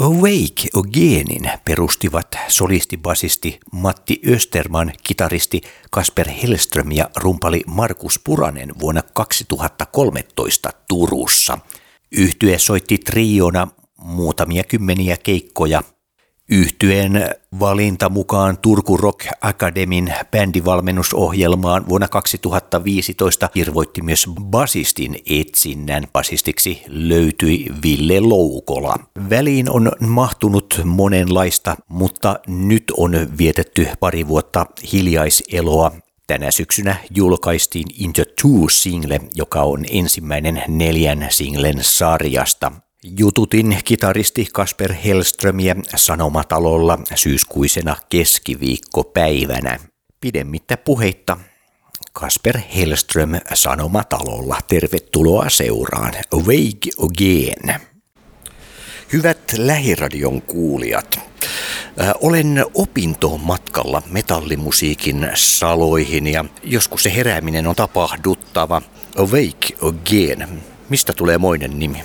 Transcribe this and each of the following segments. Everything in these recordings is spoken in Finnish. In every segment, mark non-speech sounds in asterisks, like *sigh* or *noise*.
Awake Ogenin perustivat solistibasisti Matti Österman, kitaristi Kasper Hellström ja rumpali Markus Puranen vuonna 2013 Turussa. Yhtye soitti triona muutamia kymmeniä keikkoja Yhtyeen valinta mukaan Turku Rock Academyn bändivalmennusohjelmaan vuonna 2015 kirvoitti myös basistin etsinnän. Basistiksi löytyi Ville Loukola. Väliin on mahtunut monenlaista, mutta nyt on vietetty pari vuotta hiljaiseloa Tänä syksynä julkaistiin Into Two-single, joka on ensimmäinen neljän singlen sarjasta. Jututin kitaristi Kasper Hellströmiä Sanomatalolla syyskuisena keskiviikkopäivänä. Pidemmittä puheitta Kasper Hellström Sanomatalolla. Tervetuloa seuraan. Awake again. Hyvät lähiradion kuulijat, äh, olen opintomatkalla metallimusiikin saloihin ja joskus se herääminen on tapahduttava. Awake again. Mistä tulee moinen nimi?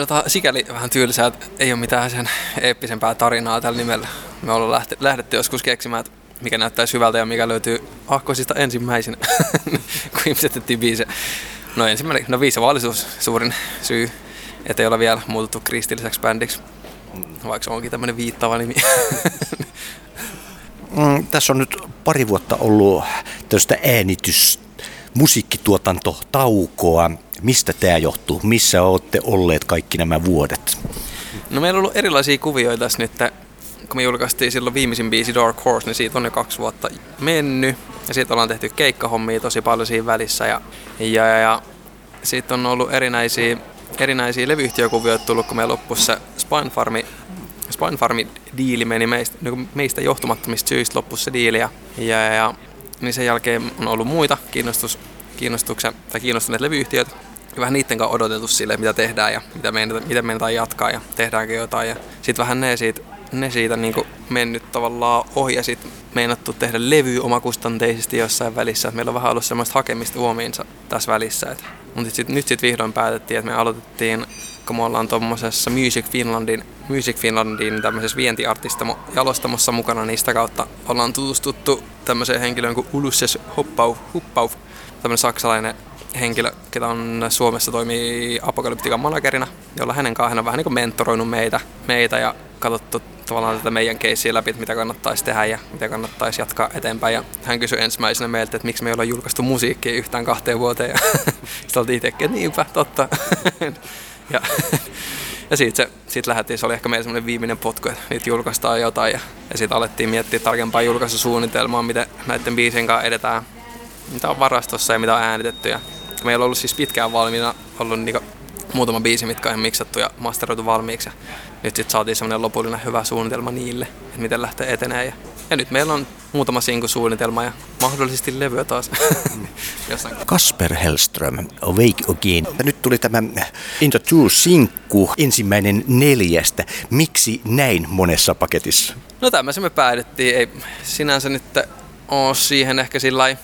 Tota, sikäli vähän tylsää, että ei ole mitään sen eeppisempää tarinaa tällä nimellä. Me ollaan lähti, lähdetty joskus keksimään, että mikä näyttäisi hyvältä ja mikä löytyy ahkoisista ensimmäisenä, *laughs* kun ihmiset biise. No ensimmäinen, no viisi vaalisuus suurin syy, että ei ole vielä muututtu kristilliseksi bändiksi, vaikka onkin tämmöinen viittava nimi. *laughs* mm, tässä on nyt pari vuotta ollut tästä äänitys musiikkituotantotaukoa. Mistä tämä johtuu? Missä olette olleet kaikki nämä vuodet? No meillä on ollut erilaisia kuvioita tässä nyt. Kun me julkaistiin silloin viimeisin biisi Dark Horse, niin siitä on jo kaksi vuotta mennyt. Ja siitä ollaan tehty keikkahommia tosi paljon siinä välissä. Ja, ja, ja, ja sitten on ollut erinäisiä, erinäisiä levyyhtiökuvioita tullut, kun meillä loppui se Spine Farmi Spine Farmi diili meni meistä, niin meistä johtumattomista syistä loppuisi se diili. Ja, ja, ja niin sen jälkeen on ollut muita kiinnostus, kiinnostuksen, tai kiinnostuneet levyyhtiöt. Ja vähän niiden kanssa odotettu sille, mitä tehdään ja mitä meidän, miten meidän jatkaa ja tehdäänkö jotain. Ja sitten vähän ne siitä, ne siitä niin mennyt tavallaan ohi ja sitten meinattu tehdä levy omakustanteisesti jossain välissä. Et meillä on vähän ollut semmoista hakemista huomiinsa tässä välissä. Et, mutta sit, nyt sitten vihdoin päätettiin, että me aloitettiin kun me ollaan tuommoisessa Music Finlandin, Music Finlandin tämmöisessä vientiartistamo jalostamossa mukana, niin sitä kautta ollaan tutustuttu tämmöiseen henkilöön kuin Ulysses Hoppau, Huppau, tämmöinen saksalainen henkilö, ketä on Suomessa toimii apokalyptikan managerina, jolla hänen kanssaan hän on vähän niin kuin mentoroinut meitä, meitä ja katsottu tavallaan tätä meidän keissiä läpi, että mitä kannattaisi tehdä ja mitä kannattaisi jatkaa eteenpäin. Ja hän kysyi ensimmäisenä meiltä, että miksi me ei olla julkaistu musiikkia yhtään kahteen vuoteen. Ja *laughs* sitten oltiin itsekin, että niinpä, totta. *laughs* Ja, ja siitä, se, siitä lähdettiin, se oli ehkä meidän semmoinen viimeinen potku, että nyt julkaistaan jotain. Ja, ja sitten alettiin miettiä tarkempaa julkaisusuunnitelmaa, miten näiden biisien kanssa edetään, mitä on varastossa ja mitä on äänitetty. Ja meillä on ollut siis pitkään valmiina ollut niinku muutama biisi, mitkä on miksattu ja masteroitu valmiiksi. Ja nyt sitten saatiin semmoinen lopullinen hyvä suunnitelma niille, että miten lähtee etenee. Ja, ja nyt meillä on muutama suunnitelma ja mahdollisesti levyä taas. *laughs* Kasper Hellström, Awake Again. Nyt tuli tämä Into Two sinkku, ensimmäinen neljästä. Miksi näin monessa paketissa? No tämmöisen me päädyttiin. Ei sinänsä nyt ole siihen ehkä sillä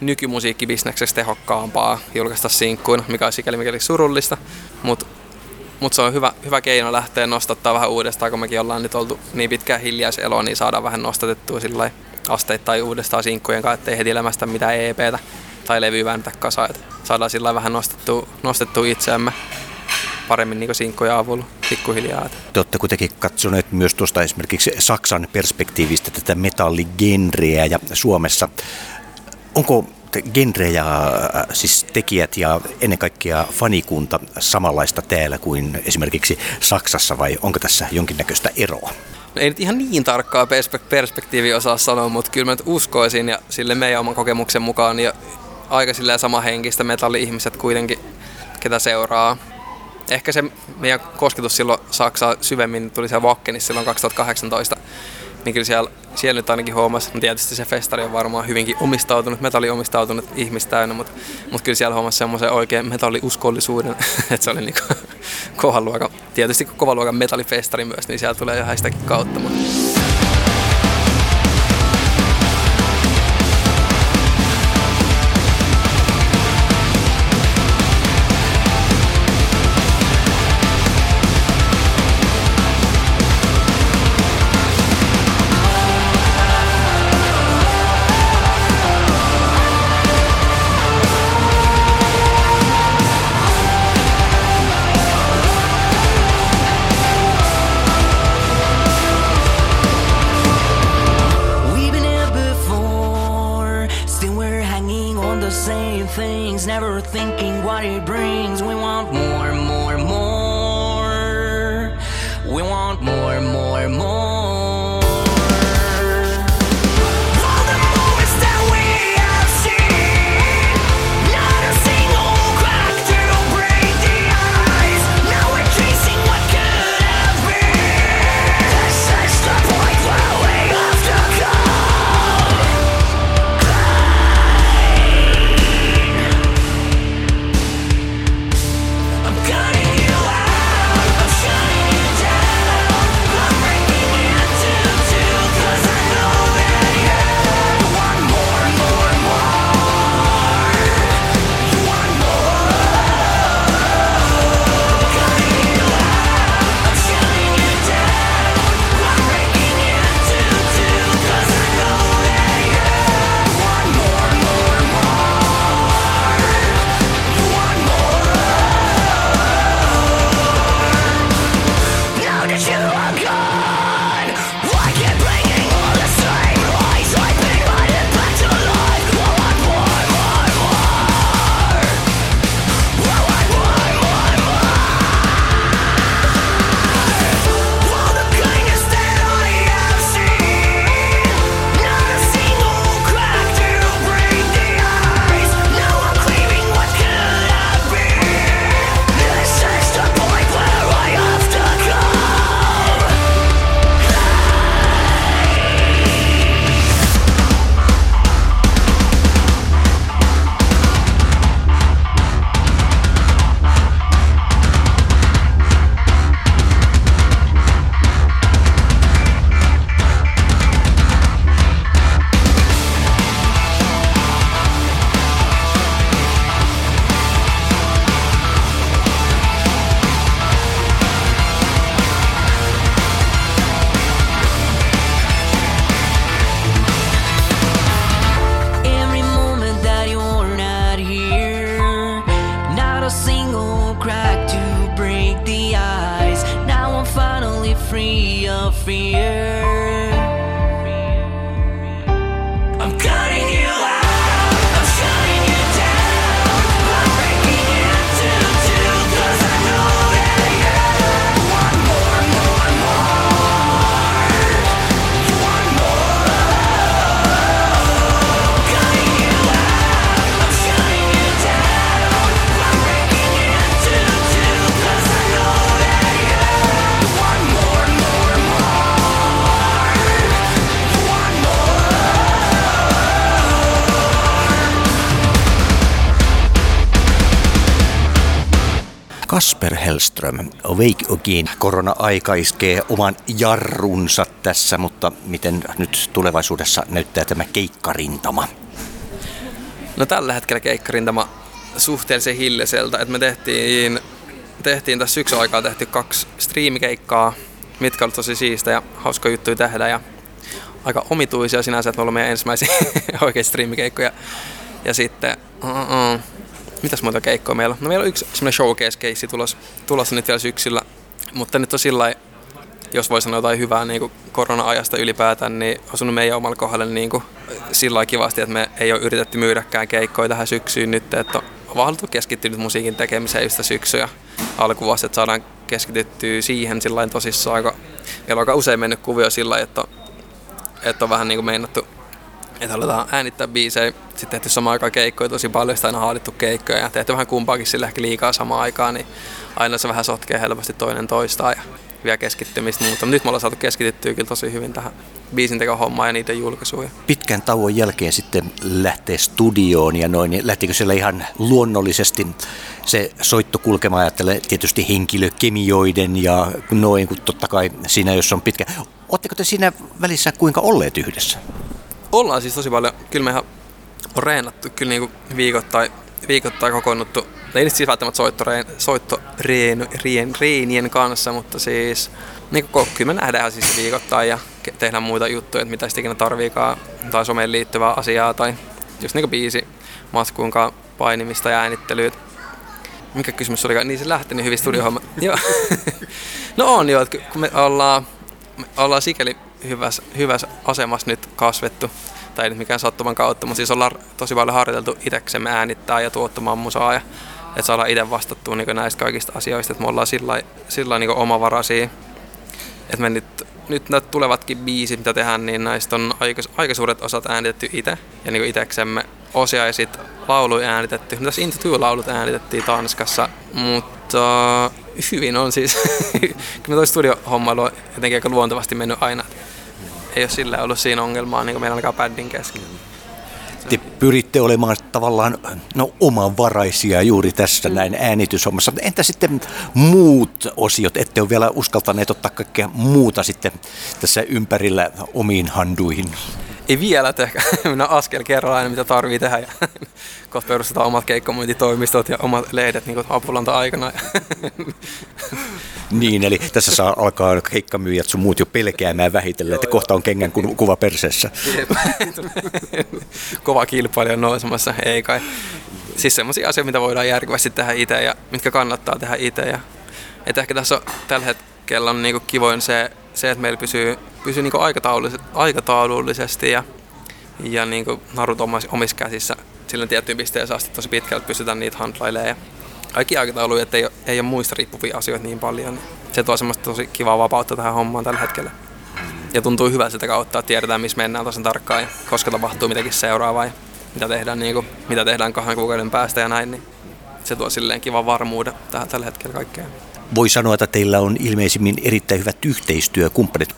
nykymusiikkibisneksestä tehokkaampaa julkaista sinkkuina, mikä on sikäli mikäli surullista. Mutta mutta se on hyvä, hyvä keino lähteä nostattaa vähän uudestaan, kun mekin ollaan nyt oltu niin pitkään hiljaiseloa, niin saadaan vähän nostatettua sillä asteittain uudestaan sinkkujen kanssa, ettei heti elämästä mitään EPtä tai levyä vääntä kasaan. Että saadaan sillä vähän nostettua, nostettua itseämme paremmin niin sinkkoja avulla pikkuhiljaa. Te olette kuitenkin katsoneet myös tuosta esimerkiksi Saksan perspektiivistä tätä metalligenreä ja Suomessa. Onko genre ja äh, siis tekijät ja ennen kaikkea fanikunta samanlaista täällä kuin esimerkiksi Saksassa vai onko tässä jonkinnäköistä eroa? No ei nyt ihan niin tarkkaa perspektiiviä osaa sanoa, mutta kyllä mä nyt uskoisin ja sille meidän oman kokemuksen mukaan ja aika silleen sama henkistä metalli-ihmiset kuitenkin, ketä seuraa. Ehkä se meidän kosketus silloin Saksaa syvemmin tuli siellä Vakkenissa silloin 2018 niin kyllä siellä, siellä nyt ainakin huomasi, no tietysti se festari on varmaan hyvinkin omistautunut, metalli omistautunut ihmistä täynnä, mutta, mutta kyllä siellä huomasi semmoisen oikein metalliuskollisuuden, *laughs* että se oli niin kovan luokan, tietysti kovan luokan metallifestari myös, niin siellä tulee ihan sitäkin kautta. Mutta. Kasper Hellström, Awake Again. Korona-aika iskee oman jarrunsa tässä, mutta miten nyt tulevaisuudessa näyttää tämä keikkarintama? No tällä hetkellä keikkarintama suhteellisen hiljaselta, että me tehtiin, tehtiin tässä syksyn aikaa tehty kaksi striimikeikkaa, mitkä olivat tosi siistä ja hauska juttuja tehdä ja aika omituisia sinänsä, että me olemme meidän ensimmäisiä *laughs* oikein striimikeikkoja. Ja sitten, uh-uh, mitäs muuta keikkoja meillä on? No meillä on yksi semmoinen showcase-keissi tulossa, tulossa nyt vielä syksyllä, mutta nyt on sillä jos voi sanoa jotain hyvää niin kuin korona-ajasta ylipäätään, niin osunut meidän omalla kohdalle niin kuin sillä kivasti, että me ei ole yritetty myydäkään keikkoja tähän syksyyn nyt, että on vaan haluttu keskittyä nyt musiikin tekemiseen just syksyä alkuvuosi, että saadaan keskityttyä siihen sillä tosissaan, aika, meillä on aika usein mennyt kuvio sillä että että on vähän niin kuin meinattu että halutaan äänittää biisejä, sitten tehty samaan aikaan keikkoja tosi paljon, sitä aina haalittu keikkoja ja tehty vähän kumpaakin sillä ehkä liikaa samaan aikaan, niin aina se vähän sotkee helposti toinen toistaan ja vielä keskittymistä muuta. Mutta nyt me ollaan saatu keskityttyä kyllä tosi hyvin tähän biisintekohommaan ja niiden julkaisuun. Pitkän tauon jälkeen sitten lähtee studioon ja noin, niin lähtikö siellä ihan luonnollisesti se soitto kulkemaan, ajattelee tietysti henkilökemioiden ja noin, kun totta kai siinä, jos on pitkä. Oletteko te siinä välissä kuinka olleet yhdessä? Ollaan siis tosi paljon, kyllä me ihan on reenattu kyllä niinku viikoittain, viikoittain kokoonnuttu. Ei nyt siis välttämättä soittoreen, soittoreen, reen, reenien kanssa, mutta siis niin kuin, kyllä me nähdään siis viikoittain ja tehdään muita juttuja, että mitä sitten ikinä tarviikaan tai someen liittyvää asiaa tai just niin biisi matkuunkaan painimista ja äänittelyä. Mikä kysymys oli? Niin se lähti niin hyvin studiohomma. *laughs* Joo. *laughs* no on jo, että kun me ollaan, me ollaan sikäli hyvässä, hyvässä asemassa nyt kasvettu, tai ei nyt mikään sattuman kautta, mutta siis ollaan tosi paljon harjoiteltu itseksemme äänittää ja tuottamaan musaa, ja että saadaan itse vastattua niin näistä kaikista asioista, että me ollaan sillä sillä niin omavaraisia, että me nyt, nyt nämä tulevatkin biisit, mitä tehdään, niin näistä on aika, aika suuret osat äänitetty itse ja niin itseksemme osia ja sitten lauluja äänitetty. Tässä Into Two-laulut äänitettiin Tanskassa, mutta hyvin on siis. *laughs* Kyllä toi studiohommailu on jotenkin aika luontevasti mennyt aina. Ei ole sillä ollut siinä ongelmaa niin kuin meillä alkaa bändin kesken. Te pyritte olemaan tavallaan no, omanvaraisia juuri tässä näin äänityshommassa. Entä sitten muut osiot? Ette ole vielä uskaltaneet ottaa kaikkea muuta sitten tässä ympärillä omiin handuihin? Ei vielä, ehkä *laughs* mennään askel kerrallaan aina mitä tarvii tehdä. Ja *laughs* kohta perustetaan omat keikkamyyntitoimistot ja omat lehdet niin apulanta aikana. *laughs* Niin, eli tässä saa alkaa keikkamyyjät sun muut jo pelkäämään vähitellen, että kohta on kengän ku- kuva perseessä. Kova kilpailija nousemassa, ei kai. Siis semmoisia asioita, mitä voidaan järkevästi tehdä itse ja mitkä kannattaa tehdä itse. Ja, että ehkä tässä on, tällä hetkellä on niinku kivoin se, se, että meillä pysyy, pysyy niinku aikataulullisesti, ja, ja niinku narut omissa, omissa käsissä sillä tiettyyn pisteeseen asti tosi pitkälle, että pystytään niitä handlailemaan. Ja kaikki aikatauluja, että ei ei ole muista riippuvia asioita niin paljon. Niin se tuo semmoista tosi kivaa vapautta tähän hommaan tällä hetkellä. Ja tuntuu hyvältä sitä kautta, että tiedetään missä mennään tosi tarkkaan ja koska tapahtuu mitäkin seuraavaa ja mitä tehdään, niin kuin, mitä tehdään kahden kuukauden päästä ja näin. Niin se tuo silleen kivan varmuuden tähän tällä hetkellä kaikkeen. Voi sanoa, että teillä on ilmeisimmin erittäin hyvät yhteistyökumppanit.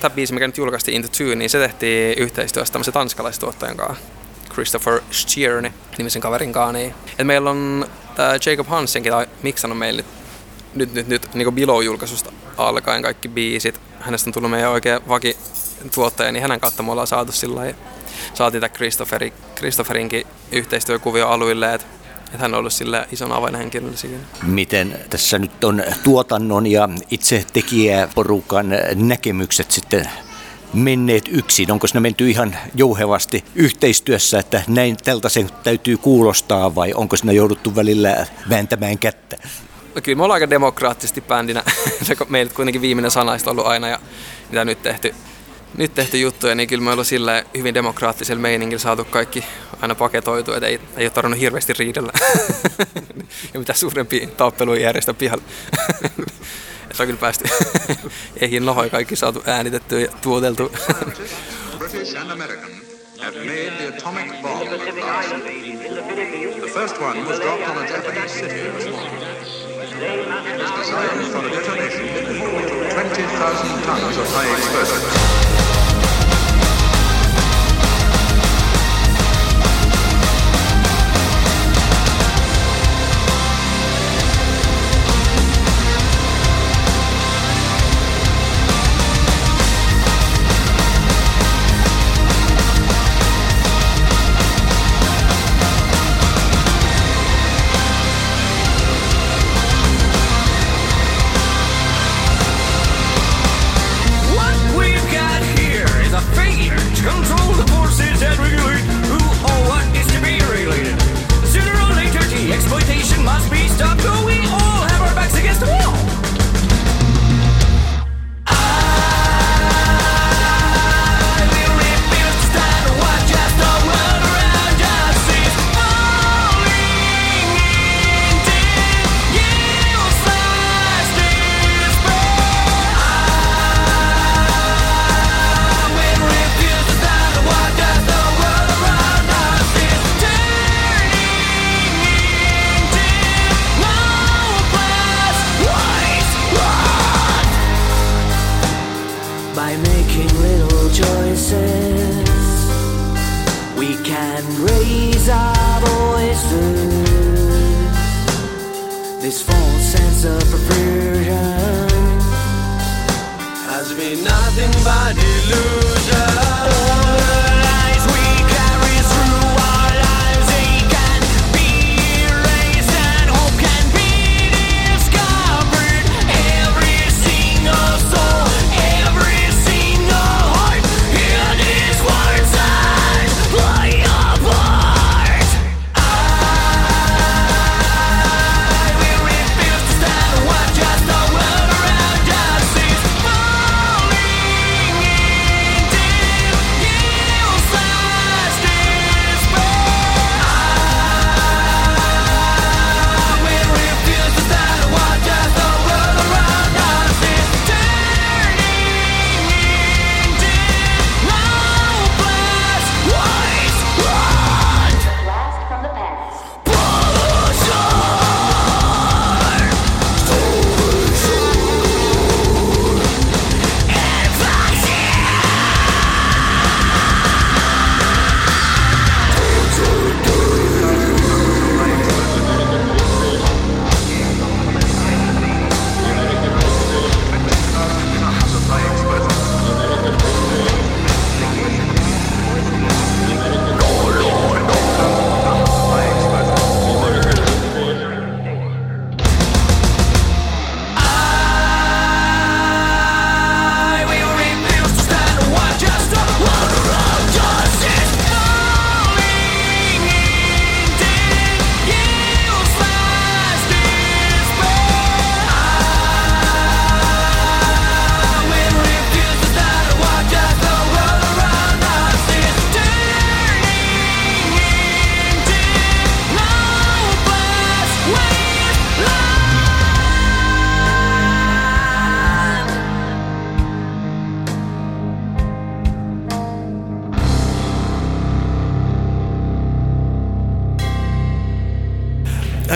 Tämä biisi, mikä nyt julkaistiin Into Two, niin se tehtiin yhteistyössä tämmöisen tanskalaistuottajan kanssa. Christopher Stierne nimisen kaverin kanssa. Niin. Et meillä on tämä Jacob Hansenkin tai miksannut meille nyt, nyt, nyt niin Below-julkaisusta alkaen kaikki biisit. Hänestä on tullut meidän oikea vakituottaja, niin hänen kautta me ollaan saatu sillä saatiin tämä Christopheri, Christopherinkin yhteistyökuvio aluille, että et hän on ollut sillä ison avainhenkilöllä siinä. Miten tässä nyt on tuotannon ja itse tekijäporukan näkemykset sitten menneet yksin? Onko ne menty ihan jouhevasti yhteistyössä, että näin tältä sen täytyy kuulostaa vai onko siinä jouduttu välillä vääntämään kättä? No kyllä me ollaan aika demokraattisesti bändinä. *laughs* Se meiltä kuitenkin viimeinen sanaista ollut aina ja mitä nyt tehty, nyt tehty juttuja, niin kyllä me ollaan sillä hyvin demokraattisella meiningillä saatu kaikki aina paketoitu, että ei, ei ole tarvinnut hirveästi riidellä. *laughs* ja mitä suurempia tappeluja järjestä pihalla. *laughs* että on kyllä päästy *laughs* eihin nohoin kaikki saatu äänitettyä ja tuoteltu. British and American, have made the atomic bomb. The first one was dropped on a Japanese city this morning. It is designed for a detonation equal to 20,000 tons of high explosives.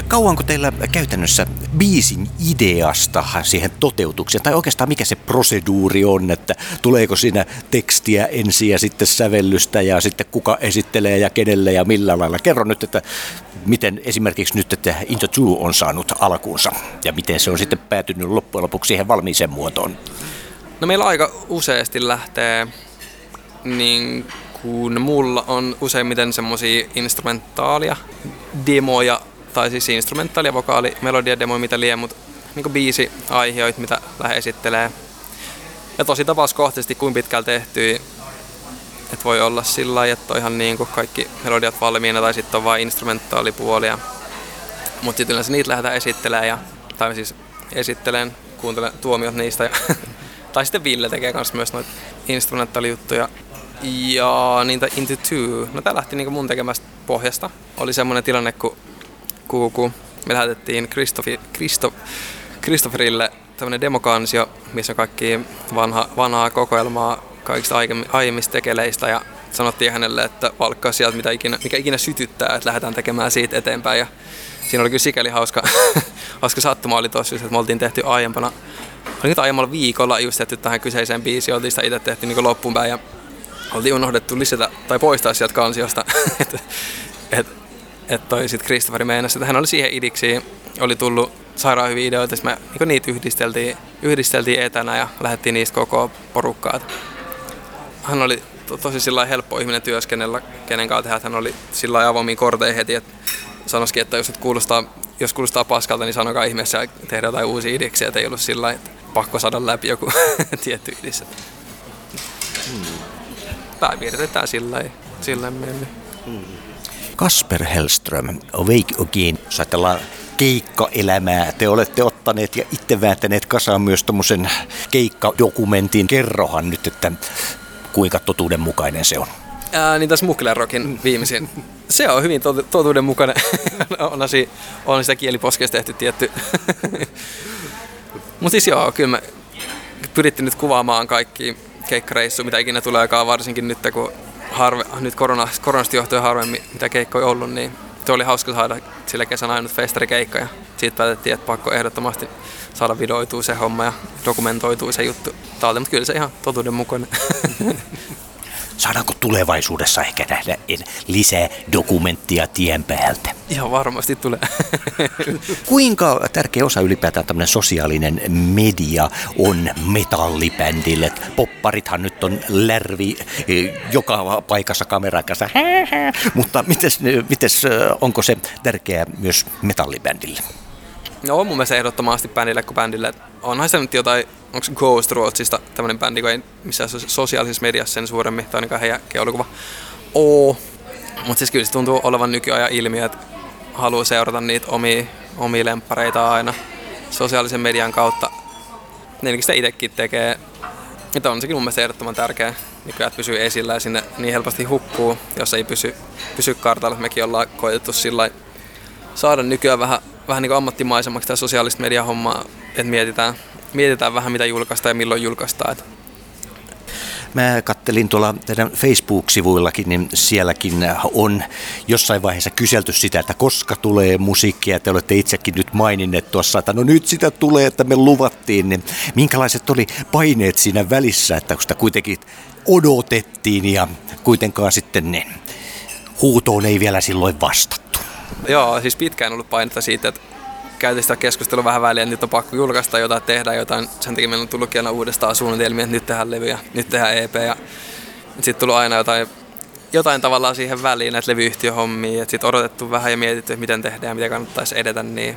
Kauanko teillä käytännössä biisin ideasta siihen toteutukseen, tai oikeastaan mikä se proseduuri on, että tuleeko siinä tekstiä ensin ja sitten sävellystä ja sitten kuka esittelee ja kenelle ja millä lailla. Kerro nyt, että miten esimerkiksi nyt, että Into Two on saanut alkuunsa ja miten se on sitten päätynyt loppujen lopuksi siihen valmiiseen muotoon. No meillä aika useasti lähtee, niin kuin mulla on useimmiten semmosia instrumentaalia demoja, tai siis instrumentaalia, vokaali, melodia, demoja, mitä lie, mutta niin biisi aiheoit, mitä lähde esittelee. Ja tosi tapauskohtaisesti kuin pitkällä tehty, että voi olla sillä lailla, että on ihan niin kuin kaikki melodiat valmiina tai sitten on vain instrumentaalipuolia. Mutta sitten yleensä niitä lähdetään esittelemään ja tai siis esittelen, kuuntelen tuomiot niistä. Ja, *laughs* tai sitten Ville tekee myös myös noita instrumentalijuttuja. Ja niitä Into Two, no tää lähti niinku mun tekemästä pohjasta. Oli semmonen tilanne, kun, kun me lähetettiin Christo, Christopherille tämmönen demokansio, missä kaikki vanha, vanhaa kokoelmaa kaikista aiemmi- aiemmista tekeleistä ja sanottiin hänelle, että valkkaa sieltä mitä ikinä, mikä ikinä sytyttää, että lähdetään tekemään siitä eteenpäin. Ja siinä oli kyllä sikäli hauska, *laughs* hauska sattuma oli tossa, että me oltiin tehty aiempana, oli nyt aiemmalla viikolla just tehty tähän kyseiseen biisiin, oltiin sitä itse tehty niin loppuun päin ja oltiin unohdettu lisätä tai poistaa sieltä kansiosta, että *laughs* et, et toi sit Christopher meinasi, että hän oli siihen idiksi, oli tullut sairaan hyviä ideoita, me niin niitä yhdisteltiin, yhdisteltiin etänä ja lähdettiin niistä koko porukkaa. Hän oli to, tosi sillä helppo ihminen työskennellä, kenen kanssa tehdä, että hän oli sillä lailla avoimiin korteihin heti, että sanoisikin, että jos, et kuulostaa, jos kuulostaa paskalta, niin sanokaa ihmeessä ja tehdä jotain uusia idiksiä, että ei ollut sillä että pakko saada läpi joku *laughs* tietty idis. että- Pääpiirtetään sillä lailla, sillä lailla mennyt. Kasper Hellström, Awake Again, jos ajatellaan keikkaelämää, te olette ottaneet ja itse vääntäneet kasaan myös tuommoisen keikkadokumentin. Kerrohan nyt, että kuinka totuudenmukainen se on. Ää, niin tässä Mukkelen Rockin viimeisin. Se on hyvin tot- totuudenmukainen. *laughs* on, asi, on sitä kieliposkeista tehty tietty. *laughs* Mutta siis joo, kyllä me pyrittiin nyt kuvaamaan kaikki keikkareissu, mitä ikinä tuleekaan, varsinkin nyt kun harve, nyt korona, koronasta johtuen harvemmin mitä keikkoja ollut, niin se oli hauska saada sillä kesänä ainut festarikeikka ja siitä päätettiin, että pakko ehdottomasti saada videoitua se homma ja dokumentoitua se juttu talteen, mutta kyllä se ihan totuudenmukainen. *laughs* Saadaanko tulevaisuudessa ehkä nähdä lisää dokumenttia tien päältä? ihan varmasti tulee. *laughs* *laughs* Kuinka tärkeä osa ylipäätään tämmöinen sosiaalinen media on metallibändille? Popparithan nyt on lärvi eh, joka paikassa kameran kanssa, mutta mites, mites, onko se tärkeää myös metallibändille? No on mun mielestä ehdottomasti bändille kuin bändille. Onhan se nyt jotain, onko Ghost Ruotsista tämmönen bändi, kun ei missään sos- sosiaalisessa mediassa sen suuremmin, tai ainakaan heidän keulikuva oo. Mutta siis kyllä se tuntuu olevan nykyajan ilmiö, että haluaa seurata niitä omia, omia lemppareita aina sosiaalisen median kautta. Neljäkin sitä itsekin tekee. Että on sekin mun mielestä ehdottoman tärkeää, nykyään, että pysyy esillä ja sinne niin helposti hukkuu, jos ei pysy, pysy kartalla. Mekin ollaan koetettu sillä saada nykyään vähän, vähän niin ammattimaisemmaksi tämä sosiaalista mediahommaa, että mietitään, mietitään vähän mitä julkaistaan ja milloin julkaistaan. Et Mä kattelin tuolla teidän Facebook-sivuillakin, niin sielläkin on jossain vaiheessa kyselty sitä, että koska tulee musiikkia. Te olette itsekin nyt maininneet tuossa, että no nyt sitä tulee, että me luvattiin. Niin minkälaiset oli paineet siinä välissä, että kun sitä kuitenkin odotettiin ja kuitenkaan sitten niin, huutoon ei vielä silloin vastattu. Joo, siis pitkään ollut painetta siitä, että käytiin sitä keskustelua vähän väliin, että nyt on pakko julkaista jotain, tehdä jotain. Sen takia meillä on tullutkin aina uudestaan suunnitelmia, että nyt tehdään levyjä, nyt tehdään EP. Ja sitten tullut aina jotain, jotain tavallaan siihen väliin, näitä levyyhtiöhommia. Sitten odotettu vähän ja mietitty, että miten tehdään ja miten kannattaisi edetä. Niin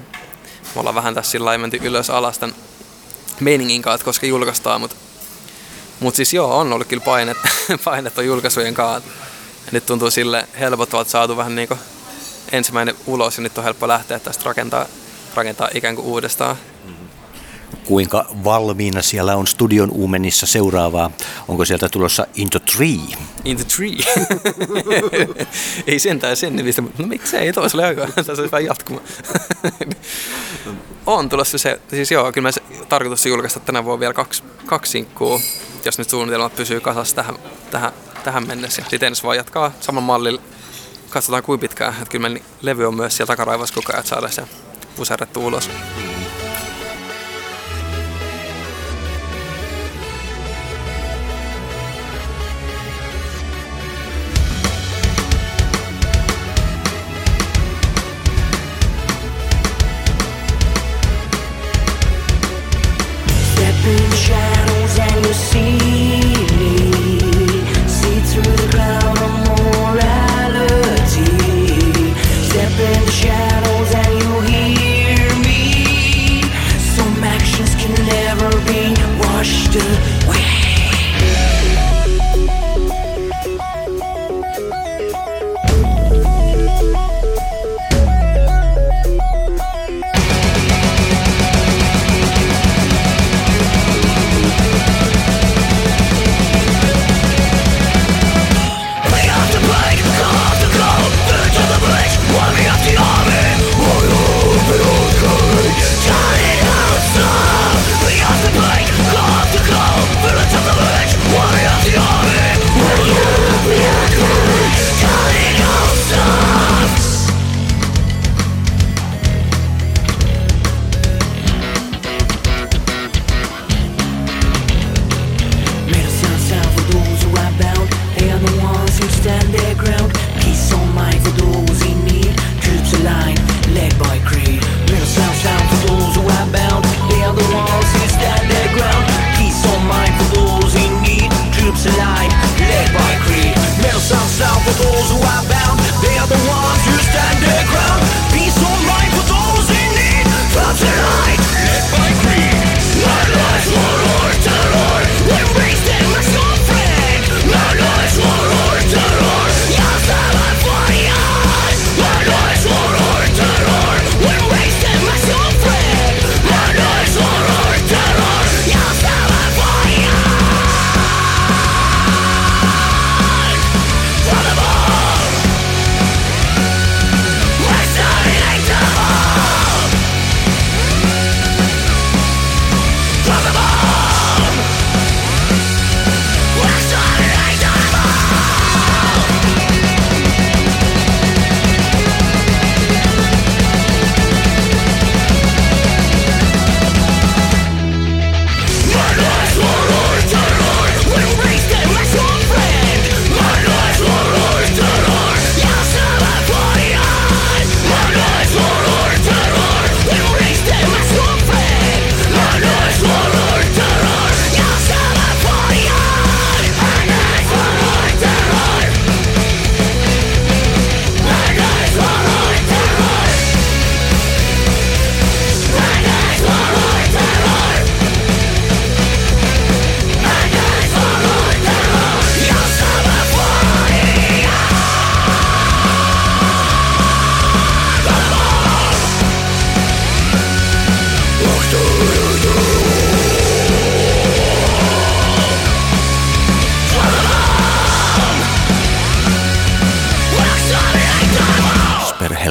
me ollaan vähän tässä sillä menty ylös alas tämän meiningin että koska julkaistaan. Mutta mut siis joo, on ollut kyllä painetta, *laughs* painetta julkaisujen. Ja nyt tuntuu sille helpottavalta saatu vähän niin ensimmäinen ulos ja nyt on helppo lähteä tästä rakentaa, rakentaa ikään kuin uudestaan. Kuinka valmiina siellä on studion uumenissa seuraavaa? Onko sieltä tulossa Into Tree? In the tree. *laughs* ei sentään sen nimistä, mutta no miksei, tuossa oli aika, *laughs* tässä olisi vähän jatkuma. *laughs* on tulossa se, siis joo, kyllä mä se, tarkoitus julkaista tänä vuonna vielä kaksi, kaksi sinkkuu, jos nyt suunnitelmat pysyy kasassa tähän, tähän, tähän mennessä. Sitten ensi vaan jatkaa saman mallilla. Katsotaan kuinka pitkään, että kyllä levy on myös siellä takaraivossa koko ajan, että saada se puserrettu ulos.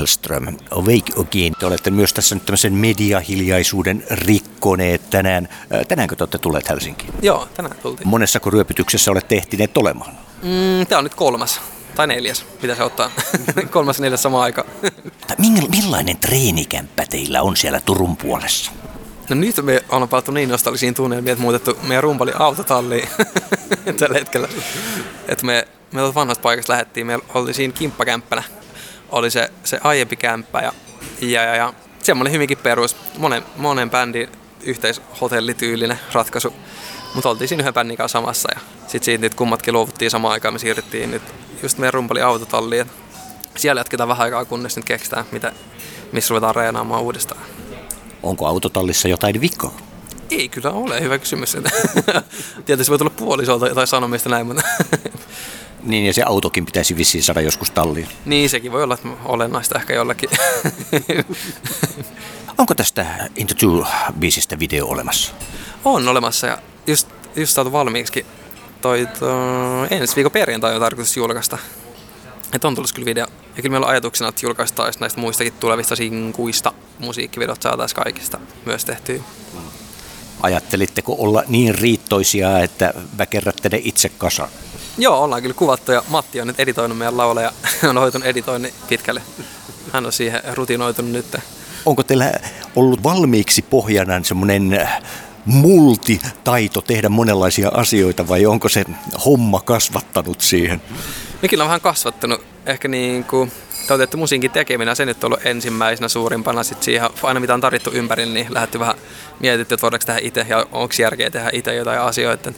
Hellström, Awake Again. Te olette myös tässä nyt tämmöisen mediahiljaisuuden rikkoneet tänään. Ää, Tänäänkö te olette tulleet Helsinkiin? Joo, tänään tultiin. Monessako ryöpytyksessä olette ehtineet olemaan? Mm, Tämä on nyt kolmas. Tai neljäs, mitä se ottaa. *laughs* kolmas neljäs. *laughs* Tai ming- millainen treenikämppä teillä on siellä Turun puolessa? No nyt me ollaan palattu niin nostalgisiin tunnelmiin, että muutettu meidän rumpali autotalliin *laughs* tällä hetkellä. Että me, me vanhasta paikasta lähdettiin, me oltiin siinä kimppakämppänä. Oli se, se aiempi kämppä ja, ja, ja, ja semmoinen hyvinkin perus, monen, monen bändin yhteishotellityylinen ratkaisu. Mutta oltiin siinä yhden bändin kanssa samassa ja sitten siitä nyt kummatkin luovuttiin samaan aikaan, me siirryttiin nyt just meidän rumpali autotalliin. Siellä jatketaan vähän aikaa, kunnes nyt keksitään, mitä, missä ruvetaan reenaamaan uudestaan. Onko autotallissa jotain vikkoa? Ei kyllä ole, hyvä kysymys. *laughs* Tietysti voi tulla puolisolta jotain sanomista näin, mutta *laughs* Niin, ja se autokin pitäisi vissiin saada joskus talliin. niin sekin voi olla että olennaista ehkä jollakin. *laughs* Onko tästä Into Two-biisistä video olemassa? on olemassa ja just, just saatu valmiiksi. Toi, toi, ensi viikon perjantai on tarkoitus julkaista. Että on tullut kyllä video. Ja kyllä meillä on ajatuksena, että julkaistaisiin näistä muistakin tulevista sinkuista musiikkivideot saataisiin kaikista myös tehtyä. Ajattelitteko olla niin riittoisia, että väkerrätte ne itse kasaan? Joo, ollaan kyllä kuvattu ja Matti on nyt editoinut meidän lauleja. *laughs* on hoitunut editoinnin pitkälle. Hän on siihen rutinoitunut nyt. Onko teillä ollut valmiiksi pohjana semmoinen multitaito tehdä monenlaisia asioita vai onko se homma kasvattanut siihen? Kyllä on vähän kasvattanut. Ehkä niin kuin toteutettu musiikin tekeminen, se nyt on ollut ensimmäisenä suurimpana. Sitten siihen aina mitä on tarvittu ympärille, niin lähdetty vähän mietitty, että voidaanko tehdä itse ja onko järkeä tehdä itse jotain asioita.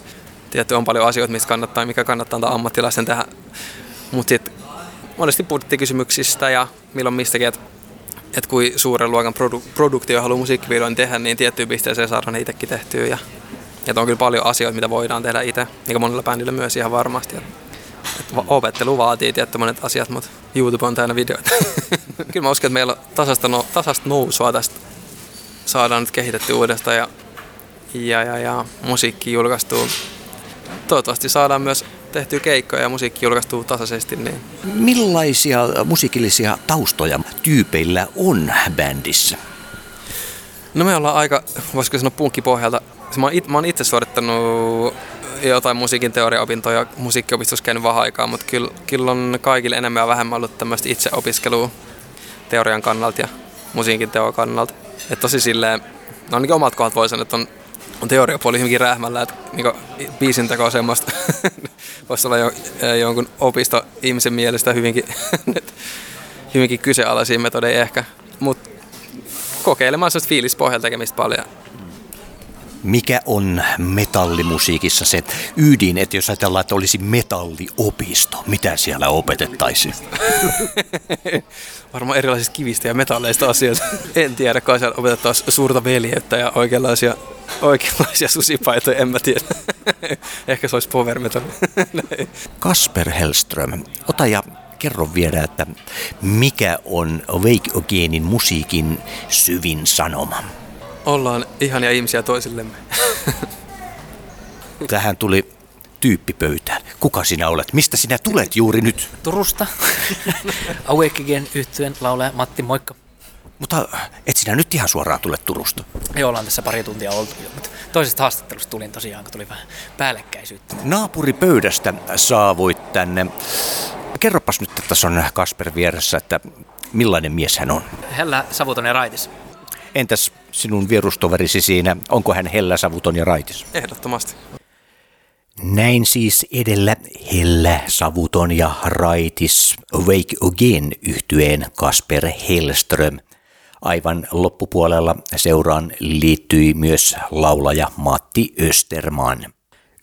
Tietty on paljon asioita, mistä kannattaa, mikä kannattaa antaa ammattilaisen tehdä. Mutta sitten monesti budjettikysymyksistä ja milloin mistäkin, että että kuin suuren luokan produ- produktio haluaa musiikkivideon tehdä, niin tiettyyn pisteeseen saadaan ne itsekin tehtyä. Ja, ja on kyllä paljon asioita, mitä voidaan tehdä itse, niin kuin monella bändillä myös ihan varmasti. Et, et opettelu vaatii tietty monet asiat, mutta YouTube on täynnä videoita. *laughs* kyllä mä uskon, että meillä on tasasta, no, tasasta nousua tästä saadaan nyt kehitetty uudestaan ja, ja, ja, ja musiikki julkaistuu. Toivottavasti saadaan myös tehtyä keikkoja ja musiikki julkaistuu tasaisesti, niin Millaisia musiikillisia taustoja tyypeillä on bändissä? No me ollaan aika, voisiko sanoa punkkipohjalta. Mä oon, it, mä oon itse suorittanut jotain musiikin teoriaopintoja musiikkiopistossa käynyt vähän aikaa, mutta kyllä, kyllä on kaikille enemmän ja vähemmän ollut tämmöistä itseopiskelua teorian kannalta ja musiikin teon kannalta. Että tosi silleen, no ainakin omat kohdat voi sanoa, että on, on teoriapuoli hyvinkin rähmällä, että niinku biisin teko on semmoista, *laughs* voisi olla jo, jonkun opisto ihmisen mielestä hyvinkin, *laughs* hyvinkin kyseenalaisia metodeja ehkä. Mutta kokeilemaan sellaista fiilispohjalta tekemistä paljon. Mikä on metallimusiikissa se ydin, että jos ajatellaan, että olisi metalliopisto, mitä siellä opetettaisiin? *laughs* Varmaan erilaisista kivistä ja metalleista asioista. En tiedä, kai siellä opetettaisiin suurta veljeyttä ja oikeanlaisia, oikeanlaisia susipaitoja, en mä tiedä. *laughs* Ehkä se olisi power metal. *laughs* Kasper Hellström, ota ja kerro vielä, että mikä on Wake Againin musiikin syvin sanoma? Ollaan ihania ihmisiä toisillemme. *laughs* Tähän tuli tyyppi pöytään. Kuka sinä olet? Mistä sinä tulet juuri nyt? Turusta. Awake Again yhtyeen laulaja Matti, moikka. Mutta et sinä nyt ihan suoraan tule Turusta. Joo, ollaan tässä pari tuntia oltu jo, mutta toisesta haastattelusta tulin tosiaan, kun tuli vähän päällekkäisyyttä. Naapuripöydästä saavuit tänne. Kerropas nyt, että tässä on Kasper vieressä, että millainen mies hän on. Hellä, savuton ja raitis. Entäs sinun vierustoverisi siinä, onko hän hellä, savuton ja raitis? Ehdottomasti. Näin siis edellä hellä, savuton ja raitis Wake Again yhtyeen Kasper Hellström. Aivan loppupuolella seuraan liittyi myös laulaja Matti Österman.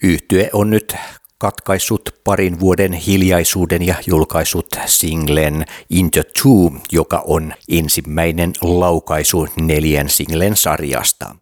Yhtye on nyt katkaissut parin vuoden hiljaisuuden ja julkaissut singlen Into Two, joka on ensimmäinen laukaisu neljän singlen sarjasta.